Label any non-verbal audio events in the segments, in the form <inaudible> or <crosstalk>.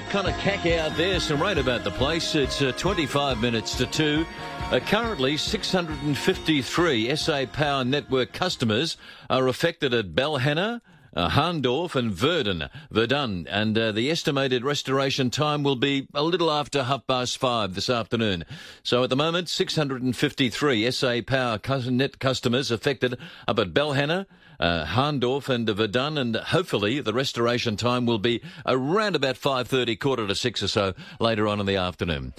bit kind of khaki out there, some rain about the place. It's uh, 25 minutes to 2. Uh, currently, 653 SA Power Network customers are affected at Balhannah, uh, Hahndorf and Verdun, Verdun, and uh, the estimated restoration time will be a little after half past five this afternoon. So at the moment, 653 SA Power net customers affected up at Balhannah, uh, Hahndorf and Verdun, and hopefully the restoration time will be around about 5.30, quarter to 6 or so later on in the afternoon.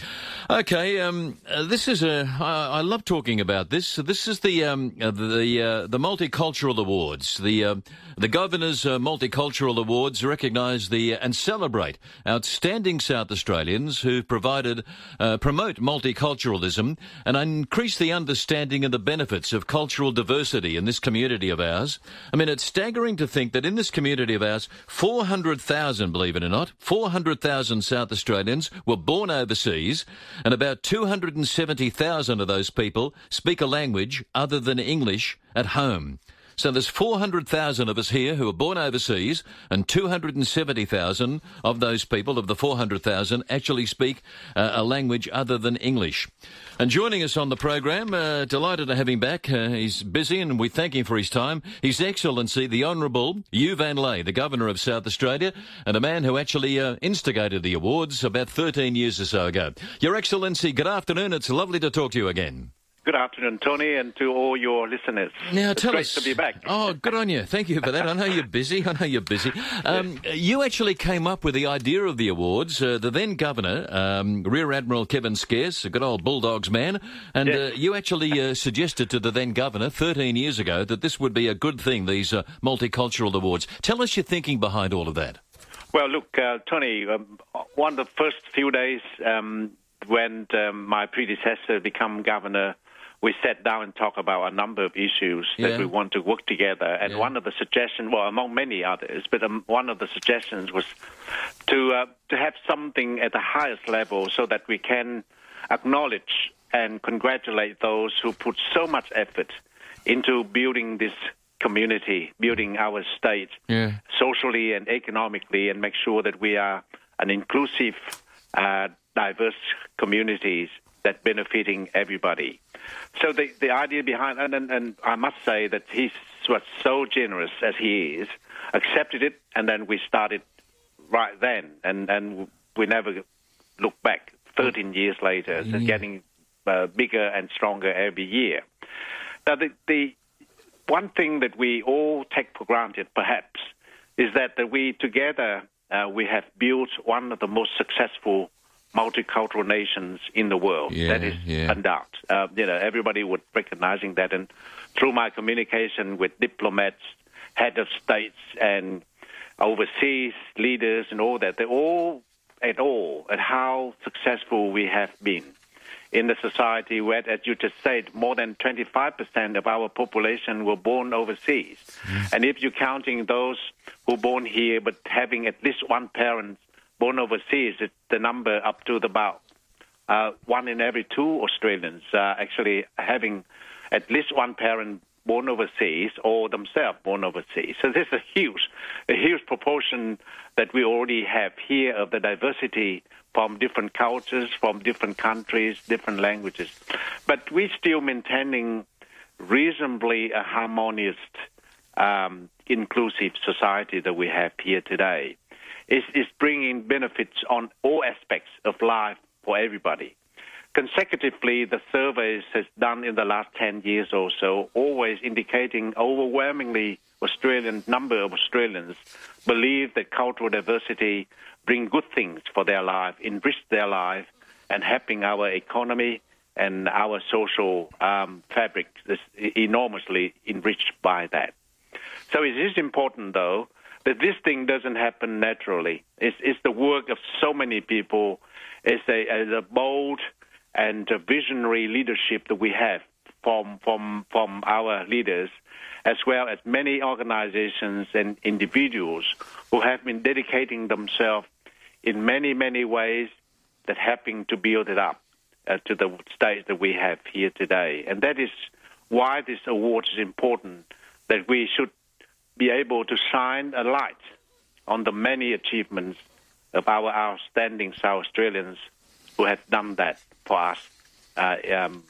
Okay, um, uh, this is a, I, I love talking about this. This is the, um, uh, the, uh, the Multicultural Awards. The, uh, the Governor's uh, Multicultural Awards recognise the and celebrate outstanding South Australians who provided, promote multiculturalism and increase the understanding and the benefits of cultural diversity in this community of ours. I mean, it's staggering to think that in this community of ours, 400,000, believe it or not, 400,000 South Australians were born overseas, and about 270,000 of those people speak a language other than English at home. So there's 400,000 of us here who are born overseas, and 270,000 of those people, of the 400,000, actually speak uh, a language other than English. And joining us on the program, uh, delighted to have him back. Uh, he's busy, and we thank him for his time. His Excellency, the Honourable Hieu Van Le, the Governor of South Australia, and a man who actually uh, instigated the awards about 13 years or so ago. Your Excellency, good afternoon. It's lovely to talk to you again. Good afternoon, Tony, and to all your listeners. Now, it's tell great us. to be back. Oh, good on you. Thank you for that. I know you're busy. I know you're busy. <laughs> Um, yes. You actually came up with the idea of the awards. Uh, the then governor, um, Rear Admiral Kevin Scarce, a good old Bulldogs man, and yes. uh, you actually uh, suggested to the then governor 13 years ago that this would be a good thing, these uh, multicultural awards. Tell us your thinking behind all of that. Well, look, uh, Tony, um, one of the first few days um, when um, my predecessor became governor we sat down and talked about a number of issues that yeah. we want to work together. And yeah. one of the suggestions, well, among many others, but um, one of the suggestions was to uh, to have something at the highest level so that we can acknowledge and congratulate those who put so much effort into building this community, building our state yeah. socially and economically, and make sure that we are an inclusive, uh, diverse communities that benefiting everybody. So the the idea behind and, and, and I must say that he was so generous as he is, accepted it, and then we started right then, and and we never looked back. Thirteen years later, so getting uh, bigger and stronger every year. Now the the one thing that we all take for granted, perhaps, is that, that we together uh, we have built one of the most successful multicultural nations in the world. Yeah, that is yeah. doubt. Uh, you know, everybody would recognizing that, and through my communication with diplomats, head of states, and overseas leaders, and all that, they're all at all at how successful we have been in the society where, as you just said, more than 25% of our population were born overseas. And if you're counting those who were born here but having at least one parent born overseas, it's the number up to about uh, one in every two Australians uh, actually having at least one parent born overseas or themselves born overseas. So this is a huge, a huge proportion that we already have here of the diversity from different cultures, from different countries, different languages. But we're still maintaining reasonably a harmonious, um, inclusive society that we have here today is, is bringing benefits on all aspects of life for everybody. Consecutively, the surveys has done in the last 10 years or so, always indicating overwhelmingly Australian number of Australians believe that cultural diversity bring good things for their life, enrich their life, and helping our economy and our social um, fabric is enormously enriched by that. So it is important, though, that this thing doesn't happen naturally. It's, it's the work of so many people. It's a, it's a bold and a visionary leadership that we have from, from, from our leaders, as well as many organizations and individuals who have been dedicating themselves in many, many ways that helping to build it up uh, to the stage that we have here today. And that is why this award is important, that we should be able to shine a light on the many achievements of our outstanding South Australians who have done that for us, uh, um,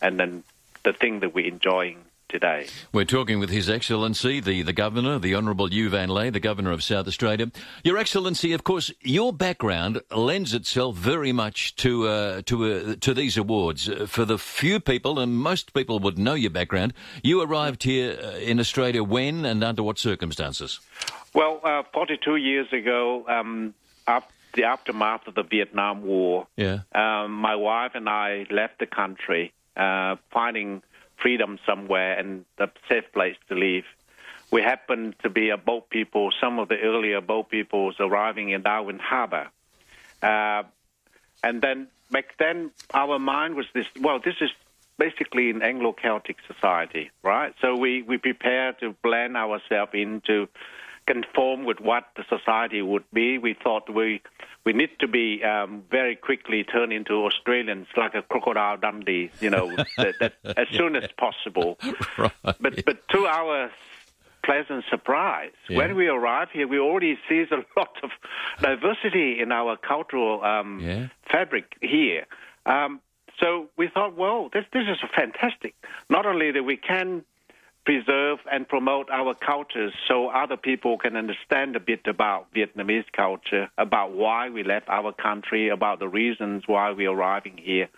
and then the thing that we're enjoying today. We're talking with His Excellency, the, the Governor, the Honourable Hieu Van Le, the Governor of South Australia. Your Excellency, of course, your background lends itself very much to uh, to uh, to these awards. Uh, for the few people, and most people would know your background, you arrived here uh, in Australia when and under what circumstances? Well, uh, 42 years ago, um, up the aftermath of the Vietnam War, yeah. Um, my wife and I left the country, uh, finding freedom somewhere and a safe place to live. We happened to be a boat people, some of the earlier boat peoples arriving in Darwin Harbour. Uh, and then back then, our mind was this well, this is basically an Anglo Celtic society, right? So we, we prepare to blend ourselves into conform with what the society would be. We thought we we need to be um, very quickly turned into Australians like a crocodile Dundee, you know, <laughs> that, that, as soon as possible. Right. But but to our pleasant surprise, yeah. when we arrive here, we already see a <laughs> lot of diversity in our cultural um, yeah. fabric here. Um, so we thought, well, this this is fantastic. Not only that we can preserve and promote our cultures so other people can understand a bit about Vietnamese culture, about why we left our country, about the reasons why we're arriving here.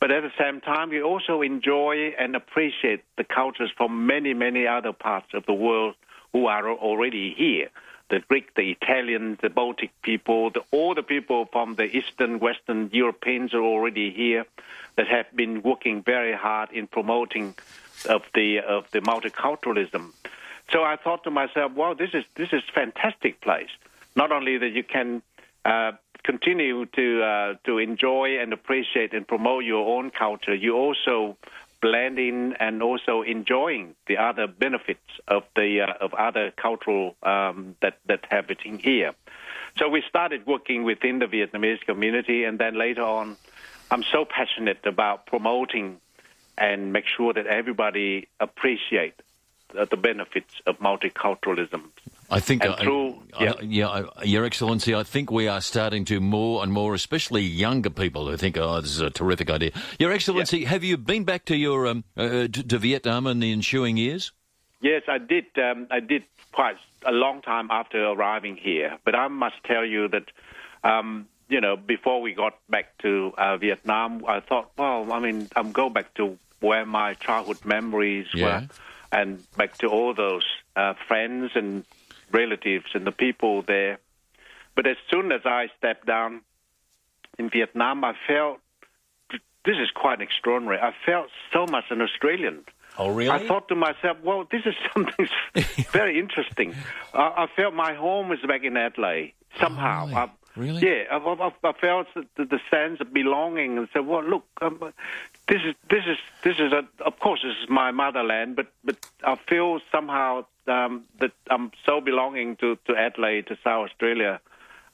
But at the same time, we also enjoy and appreciate the cultures from many, many other parts of the world who are already here. The Greek, the Italians, the Baltic people, the, all the people from the Eastern, Western Europeans are already here that have been working very hard in promoting of the of the multiculturalism. So I thought to myself, wow, this is this is fantastic place. Not only that you can uh, continue to uh, to enjoy and appreciate and promote your own culture, you also blend in and also enjoying the other benefits of the uh, of other cultural um, that that happening here. So we started working within the Vietnamese community, and then later on, I'm so passionate about promoting and make sure that everybody appreciate the benefits of multiculturalism. I think, and through, I, I, yeah, Your Excellency, I think we are starting to more and more, especially younger people who think, "Oh, this is a terrific idea." Your Excellency, yeah. have you been back to your um, uh, to, to, Vietnam in the ensuing years? Yes, I did. Um, I did quite a long time after arriving here, but I must tell you that. Um, you know, before we got back to uh, Vietnam, I thought, well, I mean, I'm go back to where my childhood memories yeah. were, and back to all those uh, friends and relatives and the people there. But as soon as I stepped down in Vietnam, I felt this is quite extraordinary. I felt so much an Australian. Oh, really? I thought to myself, well, this is <laughs> something <laughs> very interesting. I, I felt my home is back in Adelaide somehow. Oh, really? I, Really? Yeah, I, I, I felt the, the, sense of belonging and said, "Well, look, um, this is this is this is a, of course this is my motherland, but but I feel somehow um, that I'm so belonging to to Adelaide, to South Australia."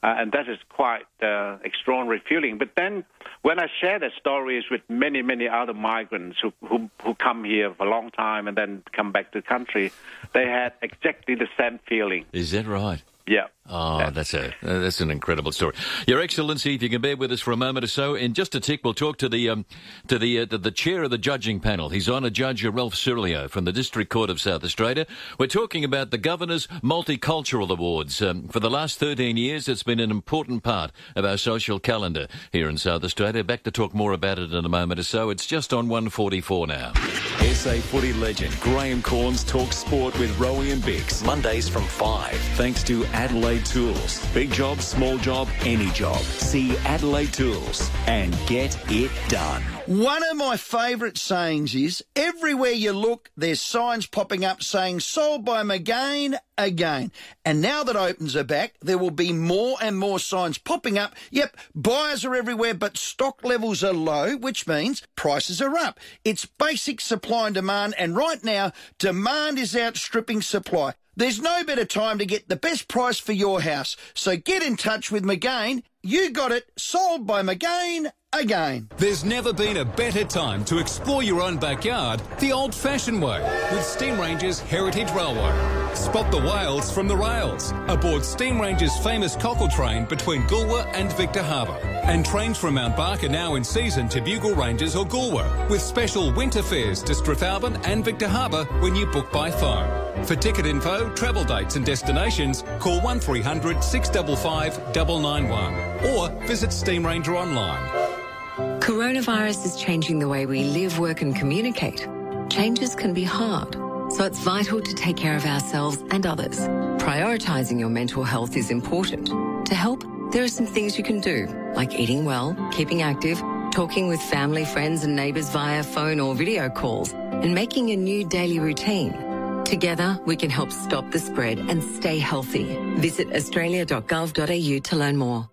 Uh, and that is quite uh, extraordinary feeling. But then, when I share the stories with many, many other migrants who, who, who come here for a long time and then come back to the country, they had exactly the same feeling. Is that right? Yeah. Oh, that's a that's an incredible story. Your Excellency, if you can bear with us for a moment or so, in just a tick, we'll talk to the um, to the, uh, the, the chair of the judging panel. He's Honour Judge Rauf Soulio from the District Court of South Australia. We're talking about the Governor's Multicultural Awards. Um, for the last 13 years, it's been an important part of our social calendar here in South Australia. Back to talk more about it in a moment or so. It's just on 144 now. SA footy legend Graham Cornes talks sport with Rowie and Bix Mondays from five. Thanks to Adelaide Tools. Big job, small job, any job. See Adelaide Tools and get it done. One of my favourite sayings is everywhere you look, there's signs popping up saying sold by Magain again. And now that opens are back, there will be more and more signs popping up. Yep, buyers are everywhere, but stock levels are low, which means prices are up. It's basic supply and demand, and right now, demand is outstripping supply. There's no better time to get the best price for your house. So get in touch with Magain. You got it sold by Magain again. There's never been a better time to explore your own backyard the old fashioned way with Steam Ranger's Heritage Railway. Spot the whales from the rails aboard Steam Ranger's famous cockle train between Goolwa and Victor Harbour. And trains from Mount Barker now in season to Bugle Ranges or Goolwa with special winter fares to Strathalbyn and Victor Harbour when you book by phone. For ticket info, travel dates and destinations, call 1300 655 991 or visit Steam Ranger online. Coronavirus is changing the way we live, work and communicate. Changes can be hard. So it's vital to take care of ourselves and others. Prioritising your mental health is important. To help, there are some things you can do, like eating well, keeping active, talking with family, friends and neighbours via phone or video calls, and making a new daily routine. Together, we can help stop the spread and stay healthy. Visit australia.gov.au to learn more.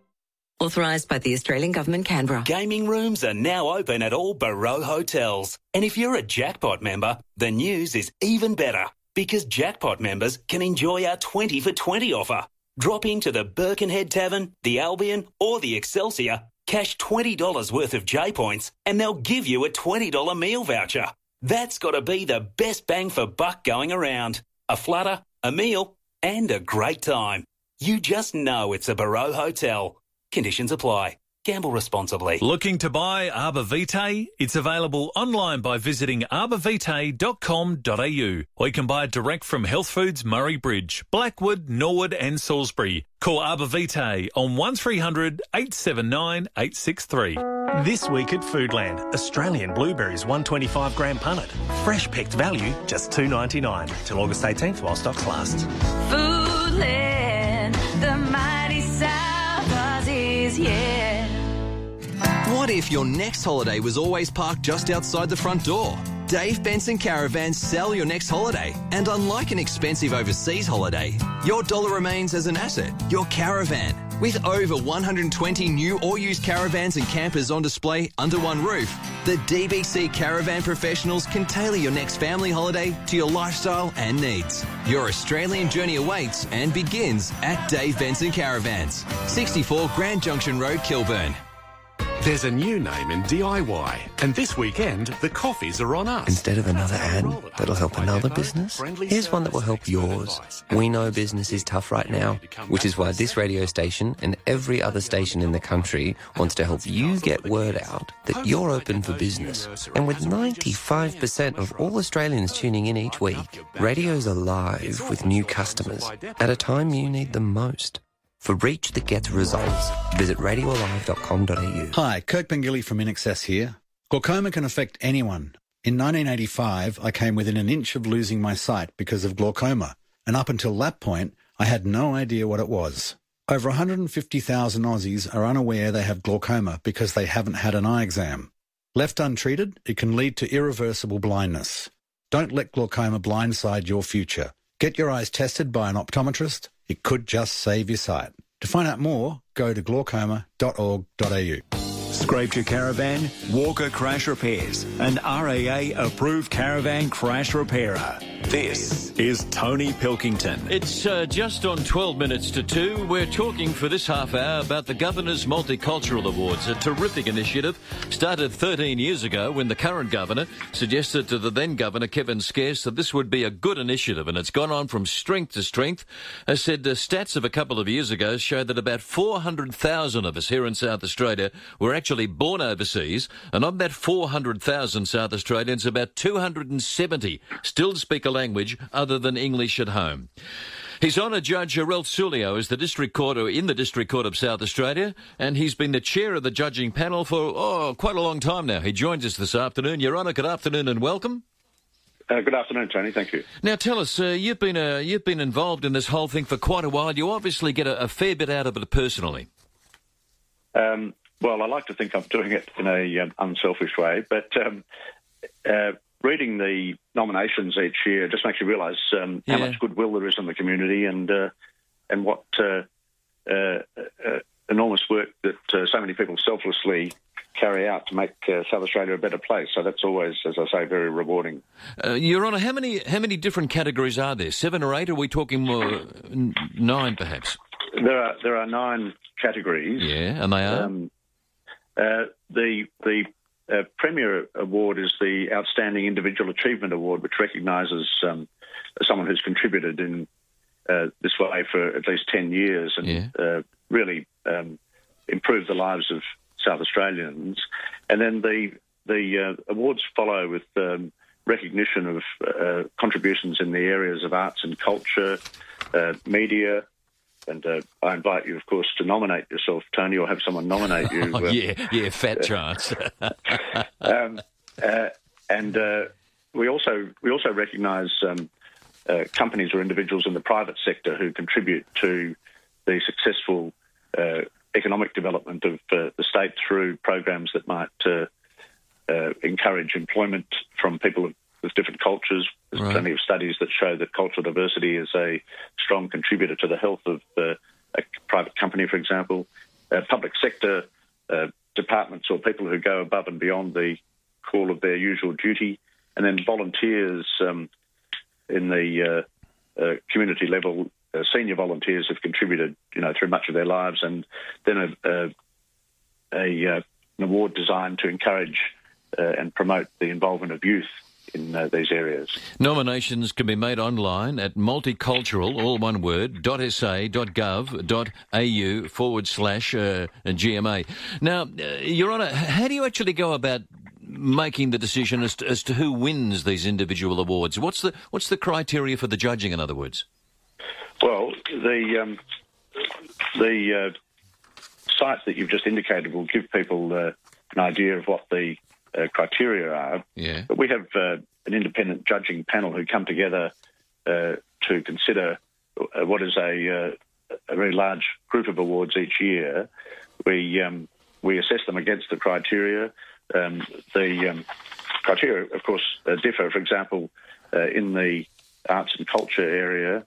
Authorised by the Australian Government, Canberra. Gaming rooms are now open at all Barreau hotels. And if you're a Jackpot member, the news is even better because Jackpot members can enjoy our 20 for 20 offer. Drop into the Birkenhead Tavern, the Albion, or the Excelsior, cash $20 worth of J points, and they'll give you a $20 meal voucher. That's got to be the best bang for buck going around. A flutter, a meal, and a great time. You just know it's a Barreau hotel. Conditions apply. Gamble responsibly. Looking to buy Arbor Vitae? It's available online by visiting arborvitae.com.au or you can buy it direct from Health Foods Murray Bridge, Blackwood, Norwood and Salisbury. Call Arbor Vitae on 1300 879 863. This week at Foodland, Australian blueberries 125 gram punnet. Fresh picked value just 2.99 till August 18th while stocks last. Foodland, What if your next holiday was always parked just outside the front door? Dave Benson Caravans sell your next holiday. And unlike an expensive overseas holiday, your dollar remains as an asset, your caravan. With over 120 new or used caravans and campers on display under one roof, the DBC Caravan Professionals can tailor your next family holiday to your lifestyle and needs. Your Australian journey awaits and begins at Dave Benson Caravans, 64 Grand Junction Road, Kilburn. There's a new name in DIY, and this weekend the coffees are on us. Instead of another ad that'll help another business, here's one that will help yours. We know business is tough right now, which is why this radio station and every other station in the country wants to help you get word out that you're open for business. And with 95% of all Australians tuning in each week, radio's alive with new customers at a time you need them most. For reach that gets results, visit radioalive.com.au. Hi, Kirk Pengilly from INXS here. Glaucoma can affect anyone. In 1985, I came within an inch of losing my sight because of glaucoma, and up until that point, I had no idea what it was. Over 150,000 Aussies are unaware they have glaucoma because they haven't had an eye exam. Left untreated, it can lead to irreversible blindness. Don't let glaucoma blindside your future. Get your eyes tested by an optometrist. It could just save your sight. To find out more, go to glaucoma.org.au. Scraped your caravan? Walker Crash Repairs, an RAA approved caravan crash repairer. This is Tony Pilkington. It's uh, just on 12 minutes to 2. We're talking for this half hour about the Governor's Multicultural Awards, a terrific initiative started 13 years ago when the current governor suggested to the then governor, Kevin Scarce, that this would be a good initiative, and it's gone on from strength to strength. I said, the stats of a couple of years ago show that about 400,000 of us here in South Australia were actually born overseas, and of that 400,000 South Australians, about 270 still speak a language other than English at home. His Honour Judge Rauf Soulio is the District Court in the District Court of South Australia, and he's been the chair of the judging panel for oh quite a long time now. He joins us this afternoon. Your Honour, good afternoon and welcome. Uh, good afternoon, Tony. Thank you. Now, tell us, uh, you've been uh, you've been involved in this whole thing for quite a while. You obviously get a, a fair bit out of it personally. Um, well, I like to think I'm doing it in a um, unselfish way, but um, uh, reading the nominations each year just makes you realise um, how Yeah. much goodwill there is in the community and uh, and what uh, uh, uh, enormous work that uh, so many people selflessly carry out to make uh, South Australia a better place. So that's always, as I say, very rewarding. Uh, Your Honour, how many how many different categories are there? Seven or eight? Are we talking more nine, perhaps? There are there are nine categories. Yeah, and they are. Um, uh, the the uh, Premier Award is the Outstanding Individual Achievement Award, which recognises um, someone who's contributed in uh, this way for at least 10 years and Yeah. uh, really um, improved the lives of South Australians. And then the, the uh, awards follow with um, recognition of uh, contributions in the areas of arts and culture, uh, media. And uh, I invite you, of course, to nominate yourself, Tony, or have someone nominate you. Oh, <laughs> uh, yeah, yeah, fat <laughs> chance. <laughs> um, uh, and uh, we also we also recognise um, uh, companies or individuals in the private sector who contribute to the successful uh, economic development of uh, the state through programs that might uh, uh, encourage employment from people with different cultures. There's Right. plenty of studies that show that cultural diversity is a strong contributor to the health of uh, a private company, for example. Uh, public sector uh, departments or people who go above and beyond the call of their usual duty, and then volunteers um, in the uh, uh, community level. Uh, senior volunteers have contributed, you know, through much of their lives, and then a, a, a uh, an award designed to encourage uh, and promote the involvement of youth in uh, these areas. Nominations can be made online at multicultural, all one word, .sa.gov.au forward slash uh, GMA. Now, uh, Your Honour, how do you actually go about making the decision as to, as to who wins these individual awards? What's the what's the criteria for the judging, in other words? Well, the um, the uh, site that you've just indicated will give people uh, an idea of what the uh, criteria are. Yeah. But we have uh, an independent judging panel who come together uh, to consider uh, what is a, uh, a very large group of awards each year. We um, we assess them against the criteria. Um, the um, criteria, of course, uh, differ. For example, uh, in the arts and culture area,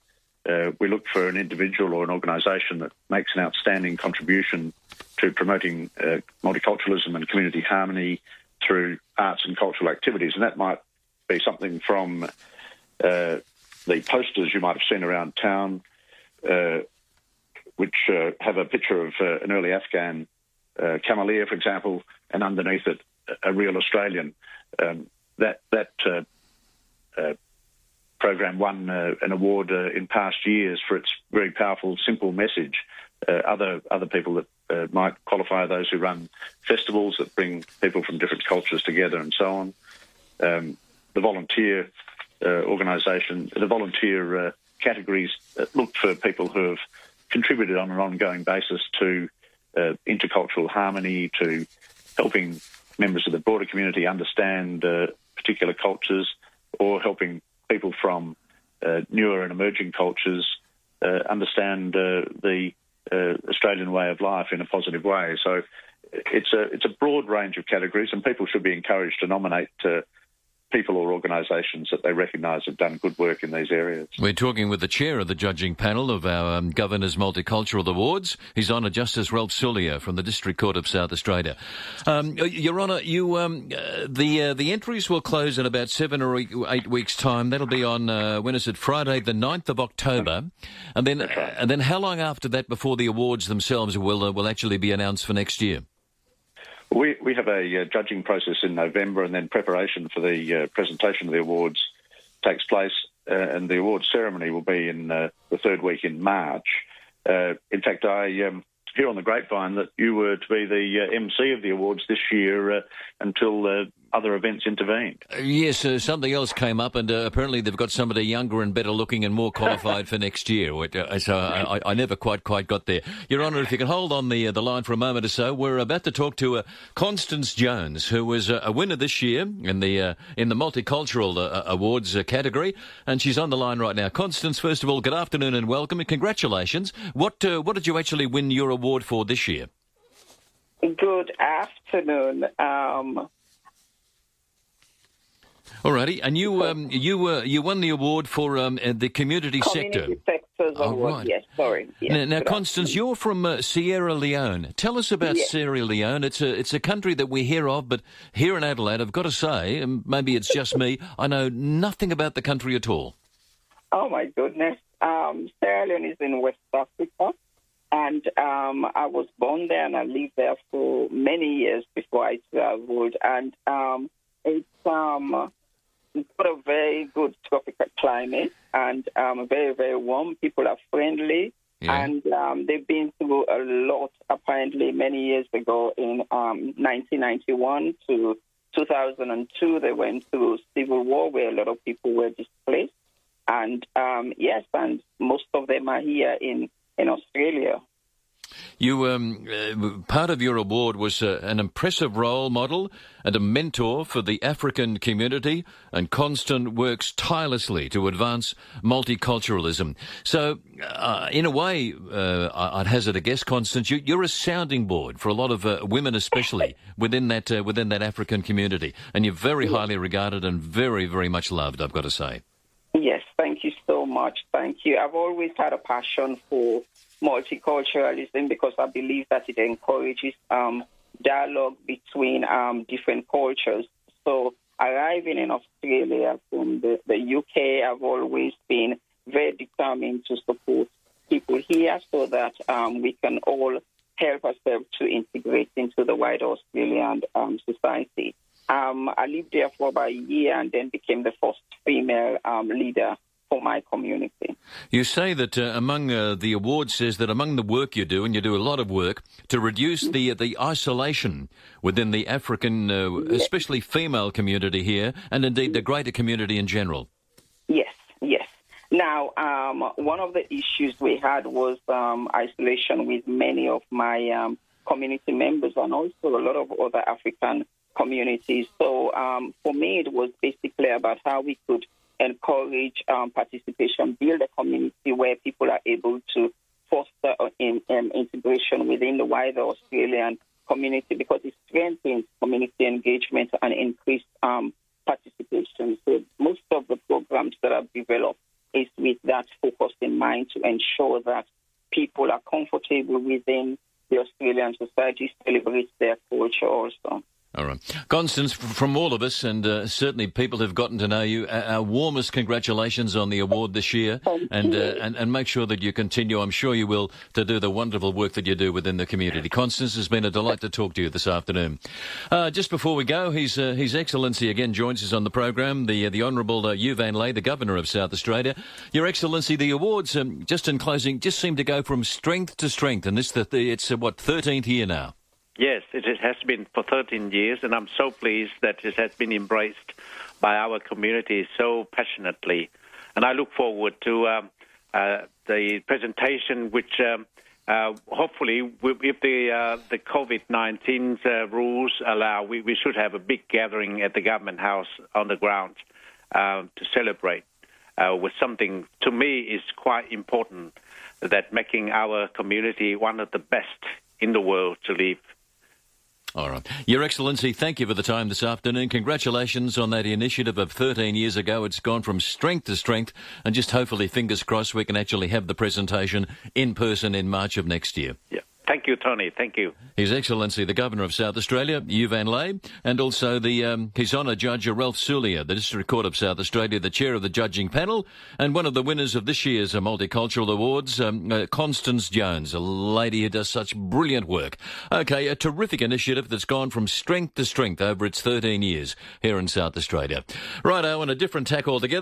uh, we look for an individual or an organisation that makes an outstanding contribution to promoting uh, multiculturalism and community harmony through arts and cultural activities, and that might be something from uh, the posters you might have seen around town, uh, which uh, have a picture of uh, an early Afghan uh, cameleer, for example, and underneath it a real Australian. Um, that that uh, program won an award in past years for its very powerful, simple message. Uh, other other people that uh, might qualify those who run festivals that bring people from different cultures together and so on. Um, the volunteer uh, organisation, the volunteer uh, categories uh, look for people who have contributed on an ongoing basis to uh, intercultural harmony, to helping members of the broader community understand particular cultures, or helping people from newer and emerging cultures understand the uh, Australian way of life in a positive way. So it's a it's a broad range of categories, and people should be encouraged to nominate uh, people or organisations that they recognise have done good work in these areas. We're talking with the chair of the judging panel of our um, Governor's Multicultural Awards, His Honour Justice Rauf Soulio from the District Court of South Australia. Um, Your Honour, you um, uh, the uh, the entries will close in about seven or eight, eight weeks' time. That'll be on uh, when is it? Friday, the 9th of October, and then and then how long after that before the awards themselves will uh, will actually be announced for next year? We, we have a uh, judging process in November, and then preparation for the uh, presentation of the awards takes place, uh, and the awards ceremony will be in uh, the third week in March. Uh, in fact, I um, hear on the grapevine that you were to be the uh, MC of the awards this year until other events intervened. Uh, Yes, uh, something else came up, and uh, apparently they've got somebody younger and better looking and more qualified for next year. Uh, So I, I- I never quite quite got there. Your Honour, if you can hold on the uh, the line for a moment or so, we're about to talk to uh, Constance Jones, who was uh, a winner this year in the uh, in the multicultural uh, awards uh, category, and she's on the line right now. Constance, first of all, good afternoon and welcome, and congratulations. What uh, what did you actually win your award for this year? Good afternoon. Um, Alrighty, and you um, you uh, you won the award for um, uh, the community, sector. community sectors Oh, award. right. Yes, sorry. Yes, now, now Constance, you're from uh, Sierra Leone. Tell us about Yes. Sierra Leone. It's a it's a country that we hear of, but here in Adelaide, I've got to say, and maybe it's just me, I know nothing about the country at all. Oh my goodness. Um, Sierra Leone is in West Africa, and um, I was born there and I lived there for many years before I traveled. And it's um, it's got a very good tropical climate and um, very, very warm. People are friendly. Yeah. And um, they've been through a lot, apparently, many years ago in um, 1991 to 2002. They went through civil war where a lot of people were displaced. And um, yes, and most of them are here in, in Australia. You um, uh, part of your award was uh, an impressive role model and a mentor for the African community, and Constance works tirelessly to advance multiculturalism. So, uh, in a way, uh, I'd hazard a guess, Constance, you, are a sounding board for a lot of uh, women, especially within that uh, within that African community, and you're very highly regarded and very, very much loved. I've got to say. Yes, thank you much. Thank you. I've always had a passion for multiculturalism because I believe that it encourages um, dialogue between um, different cultures. So, arriving in Australia from the, the UK, I've always been very determined to support people here so that um, we can all help ourselves to integrate into the wider Australian um, society. Um, I lived there for about a year and then became the first female um, leader for my community. You say that uh, among uh, the award says that among the work you do, and you do a lot of work to reduce the the isolation within the African, uh, yes. especially female community here, and indeed the greater community in general. Yes, yes. Now, um, one of the issues we had was um, isolation with many of my um, community members and also a lot of other African communities. So um, for me, it was basically about how we could encourage um, participation, build a community where people are able to foster in, um, integration within the wider Australian community because it strengthens community engagement and increased um, participation. So most of the programs that I've developed is with that focus in mind to ensure that people are comfortable within the Australian society, celebrate their culture also. All right. Constance, from all of us, and uh, certainly people who've gotten to know you, our warmest congratulations on the award this year. And, uh, and, and make sure that you continue, I'm sure you will, to do the wonderful work that you do within the community. Constance, has been a delight to talk to you this afternoon. Uh, just before we go, His, uh, His Excellency again joins us on the program, the, uh, the Honourable uh, Hieu Van Le, the Governor of South Australia. Your Excellency, the awards, um, just in closing, just seem to go from strength to strength, and this, the, it's, uh, what, 13th year now? Yes, it has been for 13 years, and I'm so pleased that it has been embraced by our community so passionately. And I look forward to um, uh, the presentation, which um, uh, hopefully, if the uh, the COVID-19 uh, rules allow, we, we, should have a big gathering at the government house on the ground um, to celebrate uh, with something to me is quite important that making our community one of the best in the world to live. All right. Your Excellency, thank you for the time this afternoon. Congratulations on that initiative of 13 years ago. It's gone from strength to strength, and just hopefully, fingers crossed, we can actually have the presentation in person in March of next year. Yeah. Thank you, Tony. Thank you. His Excellency, the Governor of South Australia, Hieu Van and also the um, His Honour Judge Rauf Soulio, the District Court of South Australia, the Chair of the Judging Panel, and one of the winners of this year's uh, Multicultural Awards, um, uh, Constance Jones, a lady who does such brilliant work. Okay, a terrific initiative that's gone from strength to strength over its 13 years here in South Australia. Righto, on a different tack altogether.